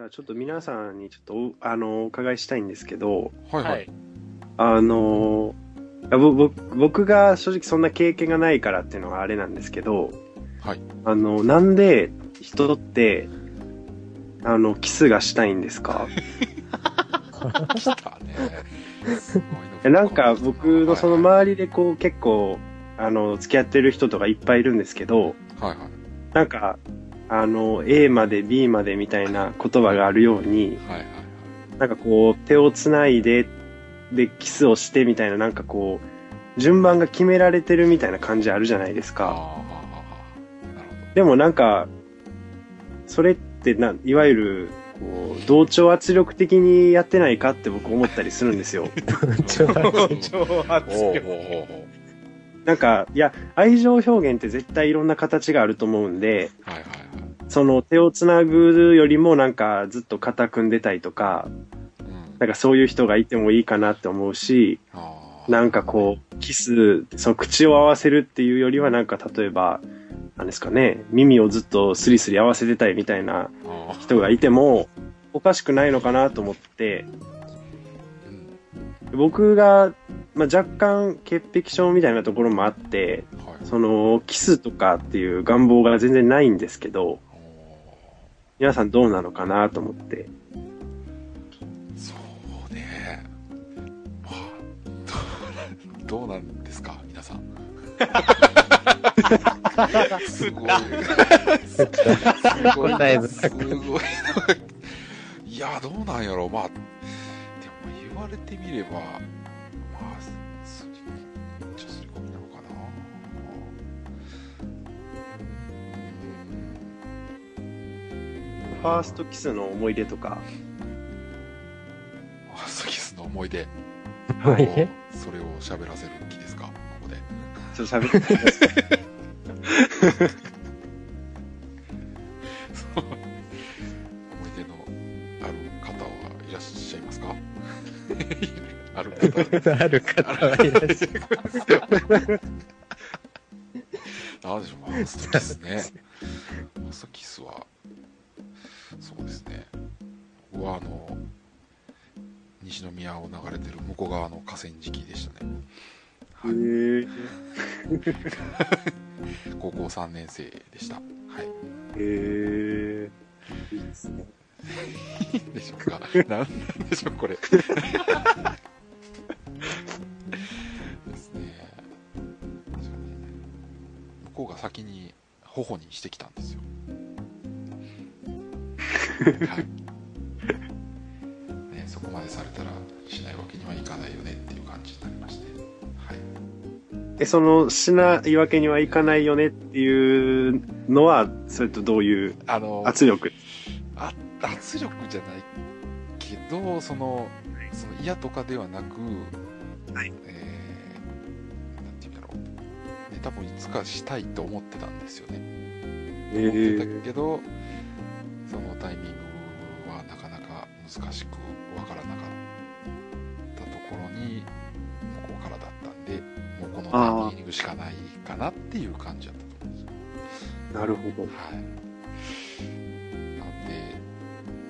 じゃあちょっと皆さんにちょっとおあのお伺いしたいんですけど、はいはい。はい。あのいやぼぼ僕が正直そんな経験がないからっていうのがあれなんですけど、はい。あの、なんで人って、あの、キスがしたいんですか？来たね。すごいのいやなんか僕のその周りでこう結構、あの、付き合ってる人とかいっぱいいるんですけど、はいはい。なんか、あの、A まで B までみたいな言葉があるように、はいはい。なんかこう、手をつないで、で、キスをしてみたいな、なんかこう、順番が決められてるみたいな感じあるじゃないですか。ああ、なるほでもなんか、それってな、いわゆる、こう、同調圧力的にやってないかって僕思ったりするんですよ。超ど。超圧力。なんか、いや、愛情表現って絶対いろんな形があると思うんで、はいはい。その手をつなぐよりもなんかずっと肩組んでたりとか、うん。なんかそういう人がいてもいいかなって思うし、なんかこう、キス、その口を合わせるっていうよりはなんか例えば、なんですかね、耳をずっとスリスリ合わせてたいみたいな人がいても、おかしくないのかなと思って、うん僕が、まあ、若干潔癖症みたいなところもあって、はい。その、キスとかっていう願望が全然ないんですけど、皆さんどうなのかなと思って。そうね。まあ、どうどうなんですか、皆さん。すごい。すごい。すごい。いや、どうなんやろう。まあ、でも言われてみれば、ファーストキスの思い出とか、ファーストキスの思い出。思い出それを喋らせる気ですか、ここで。ちょっと喋ってください。そう思い出のある方はいらっしゃいますか？ある方。ある方はいらっしゃる。なんでしょう、ファーストキスね。ファーストキスは、そうですね。僕はあの、西宮を流れてる向こう側の河川敷でしたね。はい、高校3年生でした。はい。へーいいですね。でしょうか。なんなんでしょう、これ。ですね。向こうが先に頬にしてきたんですよ。はい。ね、そこまでされたらしないわけにはいかないよねっていう感じになりまして。はい。え、その、しないわけにはいかないよねっていうのは、それとどういうあの、圧力？あ圧力じゃないけどそのその嫌とかではなく、はいえーなんていうんだろう、ね、多分いつかしたいと思ってたんですよねへ思ってたーけどそ難しくわからなかったところに向こうからだったんでもうこのタイミングしかないかなっていう感じだったと思うんですよなるほど。はい。なんで、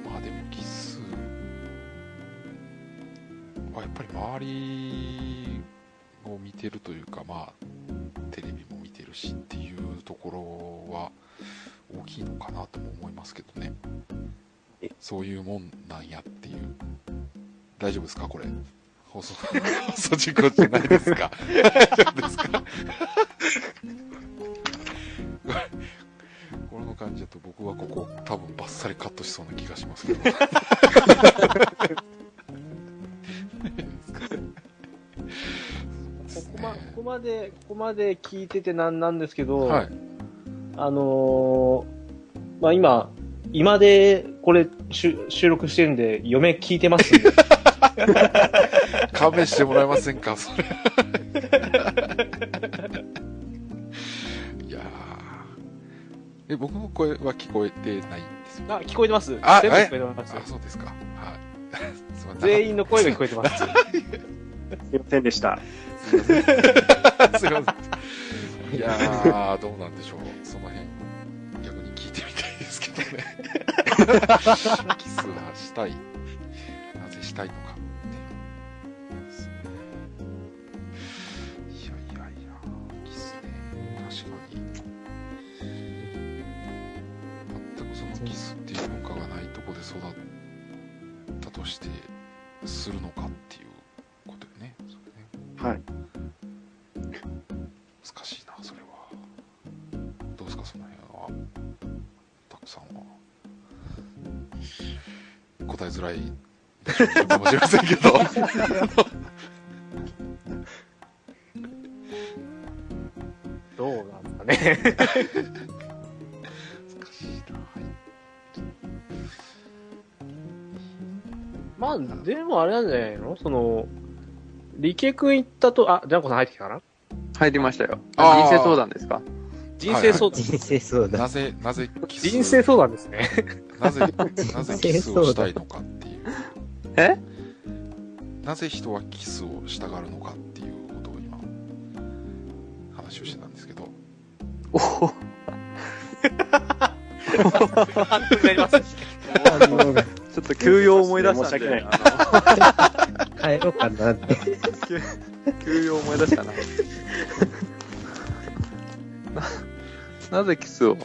まあでもキスはやっぱり周りを見てるというか、まあ、テレビも見てるしっていうところは大きいのかなとも思いますけどねえ。そういうもんなんやっていう。大丈夫ですか？これ。放送、放送事故じゃないですか？大丈夫ですか？この感じだと僕はここ多分バッサリカットしそうな気がしますけど。ここまここまで、ここまで聞いててなんなんですけど、はい。あのーまあ今、今でこれ収収録してるんで、嫁聞いてますんで勘弁してもらえませんか、それ。いやーえ、僕の声は聞こえてないんですよ。あ、聞こえてます。あ全部え聞こえてますあ、。そうですか。はい。すいません。全員の声が聞こえてます。すいませんでした。すいません。すいません。いやー、どうなんでしょう。その辺、逆に聞いてみたいですけどね。キスはしたい。なぜしたいのからいかもしれませんけど。どうなんですかね。難しいな。はい。まあ、でもあれなんじゃないの？その、理系くん行ったと、あ、ジャンコさん入ってきたかな？入りましたよ。あー人生相談ですか？人生相談。人生相談。なぜ、なぜ人生相談ですね。なぜ、なぜキスをしたいのか。え？なぜ人はキスをしたがるのかっていうことを今、話をしてたんですけど。おお判定になります。ちょっと休養思い出した帰ろうかなって。の休養思い出したな。ななぜキスを？はい。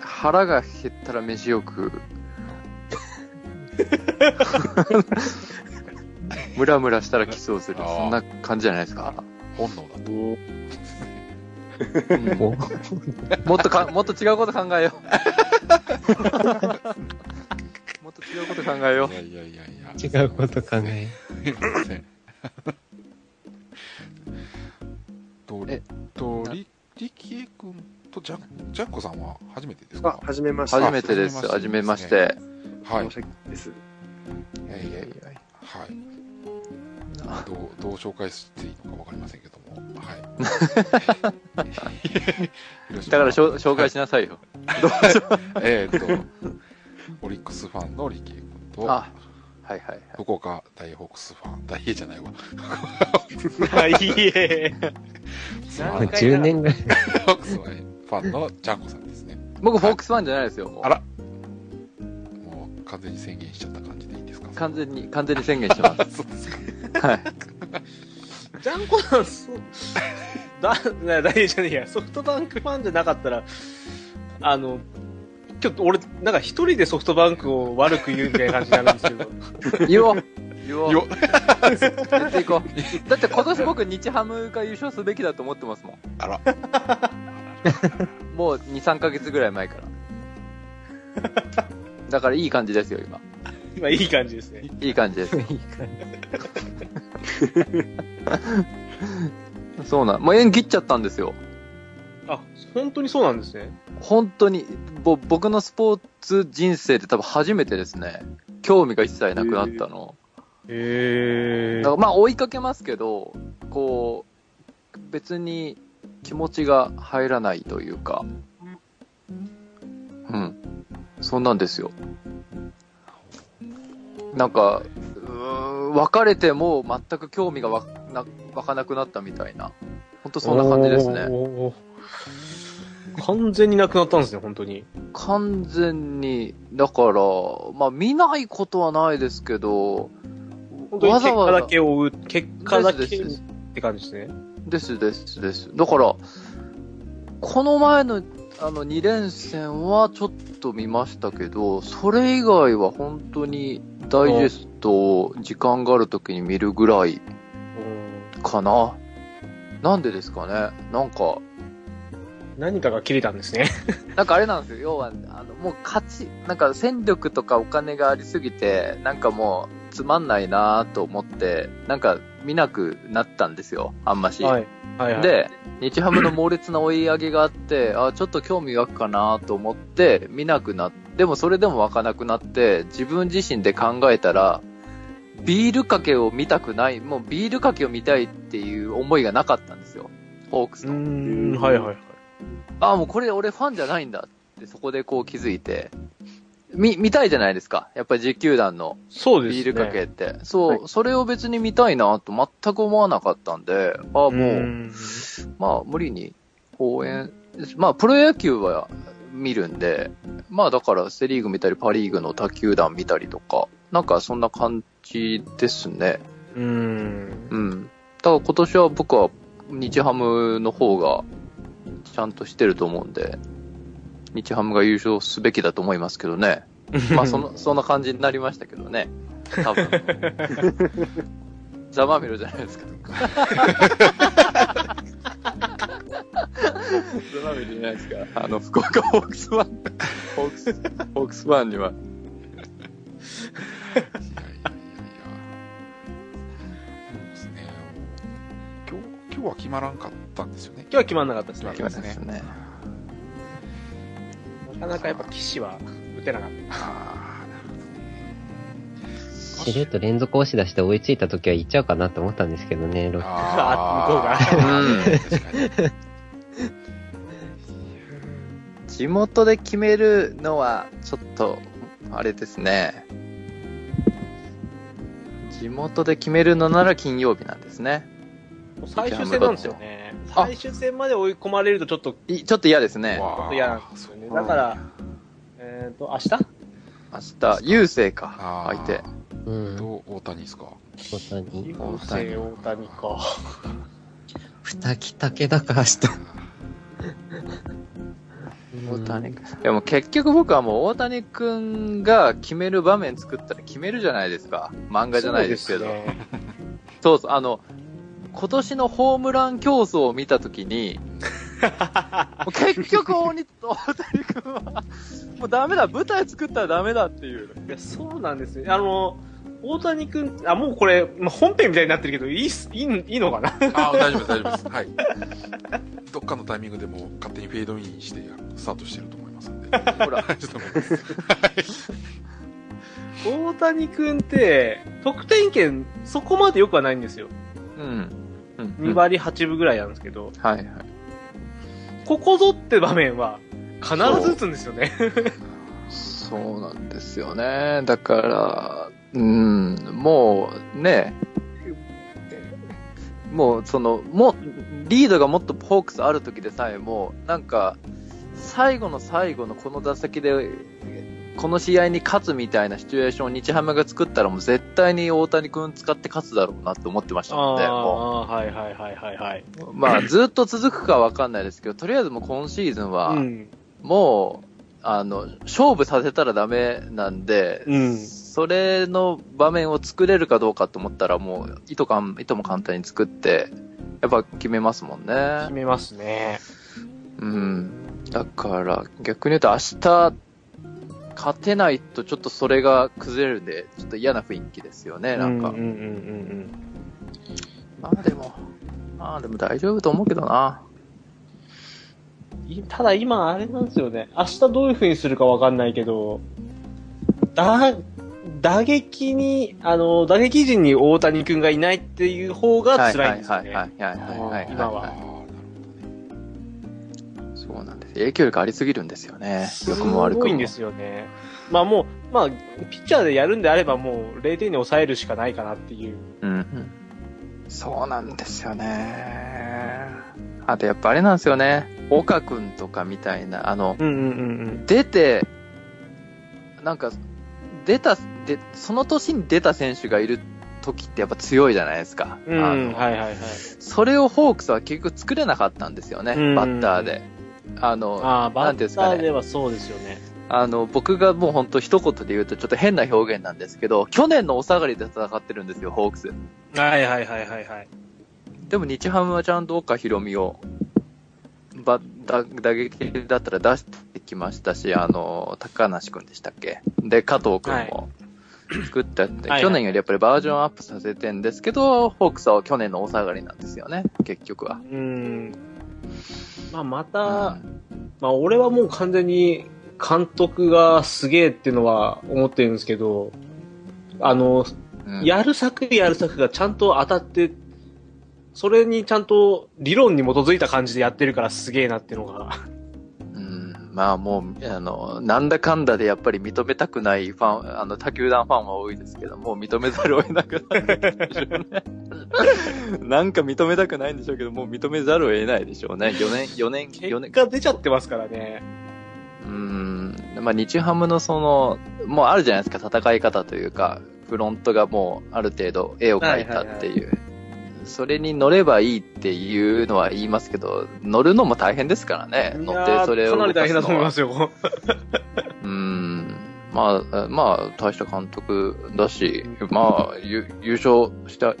腹が減ったら飯を食う。ムラムラしたらキスをする。あーそんな感じじゃないですか？本能だと。うんももっとか、もっと違うこと考えよう。もっと違うこと考えよいやいやいやいや。う違うこと考え。すいません。と、えと、り、り？きえくんとジャン、ジャンコさんは初めてですあか、はじめましう。て。初めてです。初めまして。はい申。し訳ないです。いやいやいやはい。どう、どう紹介していいのかわかりませんけども。はい。だからしょ紹介しなさいよ。えーっと、オリックスファンのリキエ君と、あ、はいはいはい。福岡大ホークスファン、大英じゃないわ。あ、いいえ。もう10年ぐらい。ホークスファンのジャンコさんですね。僕、フォークスファンじゃないですよ。あら完全に宣言しちゃった感じでいいですか？完全に、完全に宣言してます。そうですか。はい。ジャンコさん、そう、だ、な、大じゃねえや、ソフトバンクファンじゃなかったら、あの、今日俺、なんか一人でソフトバンクを悪く言うみたいな感じになるんですけど、言おう。言おう。よやっていこう。だって今年僕、日ハムが優勝すべきだと思ってますもん。あら。もう2、3ヶ月ぐらい前から。だからいい感じですよ、今。今いい感じですね。いい感じです。いい感そうなん。もう縁切っちゃったんですよ。あ、本当にそうなんですね。本当に、ぼ僕のスポーツ人生で多分初めてですね。興味が一切なくなったの。へだからまあ追いかけますけど、こう、別に気持ちが入らないというか、うん。そんなんですよ。なんか、うーん別れても全く興味がわな湧かなくなったみたいな。本当そんな感じですね。完全になくなったんですね、本当に。完全に、だから、まあ見ないことはないですけど、わざわざ果だけ追う、結果だけって感じですね。ですですです。だから、この前のあの2連戦はちょっと見ましたけど、それ以外は本当にダイジェストを時間がある時に見るぐらいかな。なんでですかねなんか、何かが切れたんですね。なんかあれなんですよ。要は、あの、もう勝ち、なんか戦力とかお金がありすぎて、なんかもうつまんないなと思って、なんか見なくなったんですよ。あんまし。はい。はいはい。、で、日ハムの猛烈な追い上げがあって、あ、ちょっと興味湧くかなと思って見なくなって、でもそれでも湧かなくなって、自分自身で考えたら、ビールかけを見たくない、もうビールかけを見たいっていう思いがなかったんですよ。ホークスの。ん、はいはいはい。あ、もうこれ俺ファンじゃないんだってそこでこう気づいて、見、見たいじゃないですか。やっぱり実球団のそうですね。ビールかけって。そう、はいそれを別に見たいなと全く思わなかったんで、あ、もう、んまあ、無理に応援、まあ、プロ野球は見るんで、まあだからセリーグ見たりパリーグの他球団見たりとか、なんかそんな感じですね。うん。うん。だから今年は僕は日ハムの方がちゃんとしてると思うんで、日ハムが優勝すべきだと思いますけどね。まあその、そんな感じになりましたけどね。多分。ざまみろじゃないですか。ざまみろじゃないですか。あの、福岡ホークスファン、ホークス、ホークスファンには。いやいやいやいや。そうですね。今日、今日は決まらんかったんですよね。今日は決まんなかったですね。決まりましたね。なかなかやっぱ岸は打てなかった。ああ、なるほどね。しれっと連続押し出して追いついた時は行っちゃうかなと思ったんですけどね、ロッあ向こうがうん確かに。地元で決めるのは、ちょっと、あれですね。地元で決めるのなら金曜日なんですね。最終戦なんですよね。あ最終戦まで追い込まれるとちょっと、ちいちょっと嫌ですね。わあょっと嫌なんですよね。だから、えっ、と、明日？明日、優勢か、相手。うん。と、大谷ですか？大谷。優勢大谷か。二木武だか明日。大谷君。いやもう結局僕はもう大谷くんが決める場面作ったら決めるじゃないですか。漫画じゃないですけど。そうねそうあの、今年のホームラン競争を見たときに、結局大谷大谷くんは、もうダメだ、舞台作ったらダメだっていう。いや、そうなんですよ。あの、大谷くん、あ、もうこれ、まあ、本編みたいになってるけど、いいいい、いいのかな？ああ、大丈夫です、大丈夫です。はい。どっかのタイミングでもう勝手にフェードインしてスタートしてると思いますんで。ほら、ちょっと思います。大谷くんって、得点圏、そこまで良くはないんですよ。うん。うん2割8分ぐらいなんですけど、はいはい。ここぞって場面は、必ず打つんですよね。そうなんですよね。だから、うん、もうね、もうその、も、リードがもっとホークスある時でさえも、なんか、最後の最後のこの打席で、この試合に勝つみたいなシチュエーションを日ハムが作ったらもう絶対に大谷君使って勝つだろうなって思ってましたので、はいはいはいはいはい。う、まあずっと続くかわかんないですけど、とりあえずもう今シーズンは、うん。もう、あの、勝負させたらダメなんで、うんそれの場面を作れるかどうかと思ったら、もう、いとかん、いとも簡単に作って、やっぱ決めますもん決ね。めますね。うん。だから、逆に言うと明日、勝てないとちょっとそれが崩れるんで、ちょっと嫌な雰囲気ですよね、なんか。うんうんうんうんまあでも、まあでも大丈夫と思うけどな。ただ今、あれなんですよね。明日どういう風にするかわかんないけど、だ、打撃に、あの、打撃陣に大谷くんがいないっていう方が辛いんですよね。はいはいはいはいはいはい。今は。そうなんです。影響力ありすぎるんですよね。す良くも悪くも。ごいんですよね。まあもう、まあ、ピッチャーでやるんであればもう0点に抑えるしかないかなっていう。うんうん。そうなんですよね。あとやっぱあれなんですよね。岡くんとかみたいな、あの、うんうんうん出て、なんか、出た、で、その年に出た選手がいる時ってやっぱ強いじゃないですか。うん。はいはいはい。それをホークスは結局作れなかったんですよね、うんバッターで。あの、ああ、バなんていうんですかねッターではそうですよね。あの、僕がもう本当一言で言うとちょっと変な表現なんですけど、去年のお下がりで戦ってるんですよ、ホークス。はいはいはいはいはい。でも日ハムはちゃんと岡ひろみを、ば、だ、打撃だったら出してきましたし、あの、高梨くんでしたっけ？で、加藤くんも作ったって、はい去年よりやっぱりバージョンアップさせてんですけど、ホークスは去年のお下がりなんですよね、結局は。うん。まあまた、うんまあ俺はもう完全に監督がすげえっていうのは思ってるんですけど、あの、うんやる策やる策がちゃんと当たって、それにちゃんと理論に基づいた感じでやってるからすげえなっていうのが。うんまあもう、あの、なんだかんだでやっぱり認めたくないファン、あの、他球団ファンは多いですけど、もう認めざるを得なくなるんでしょうね。なんか認めたくないんでしょうけど、もう認めざるを得ないでしょうね。4年、4年、4結年。果出ちゃってますからね。うん。まあ、日ハムのその、もうあるじゃないですか、戦い方というか、フロントがもうある程度絵を描いたっていう。それに乗ればいいっていうのは言いますけど、乗るのも大変ですからね。乗ってそれを。かなり大変だと思いますよ。よ。うん。まあ、まあ、大した監督だし、まあ、ゆ優勝した、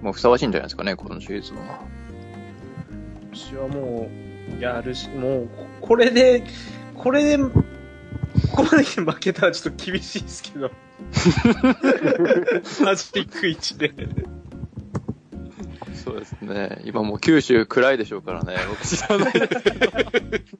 もうふさわしいんじゃないですかね、このシリーズは。私はもう、やるし、もう、ここれで、これで、ここまで負けたらちょっと厳しいですけど。マジック1で。そうですね。今もう九州暗いでしょうからね。僕知らないですけど。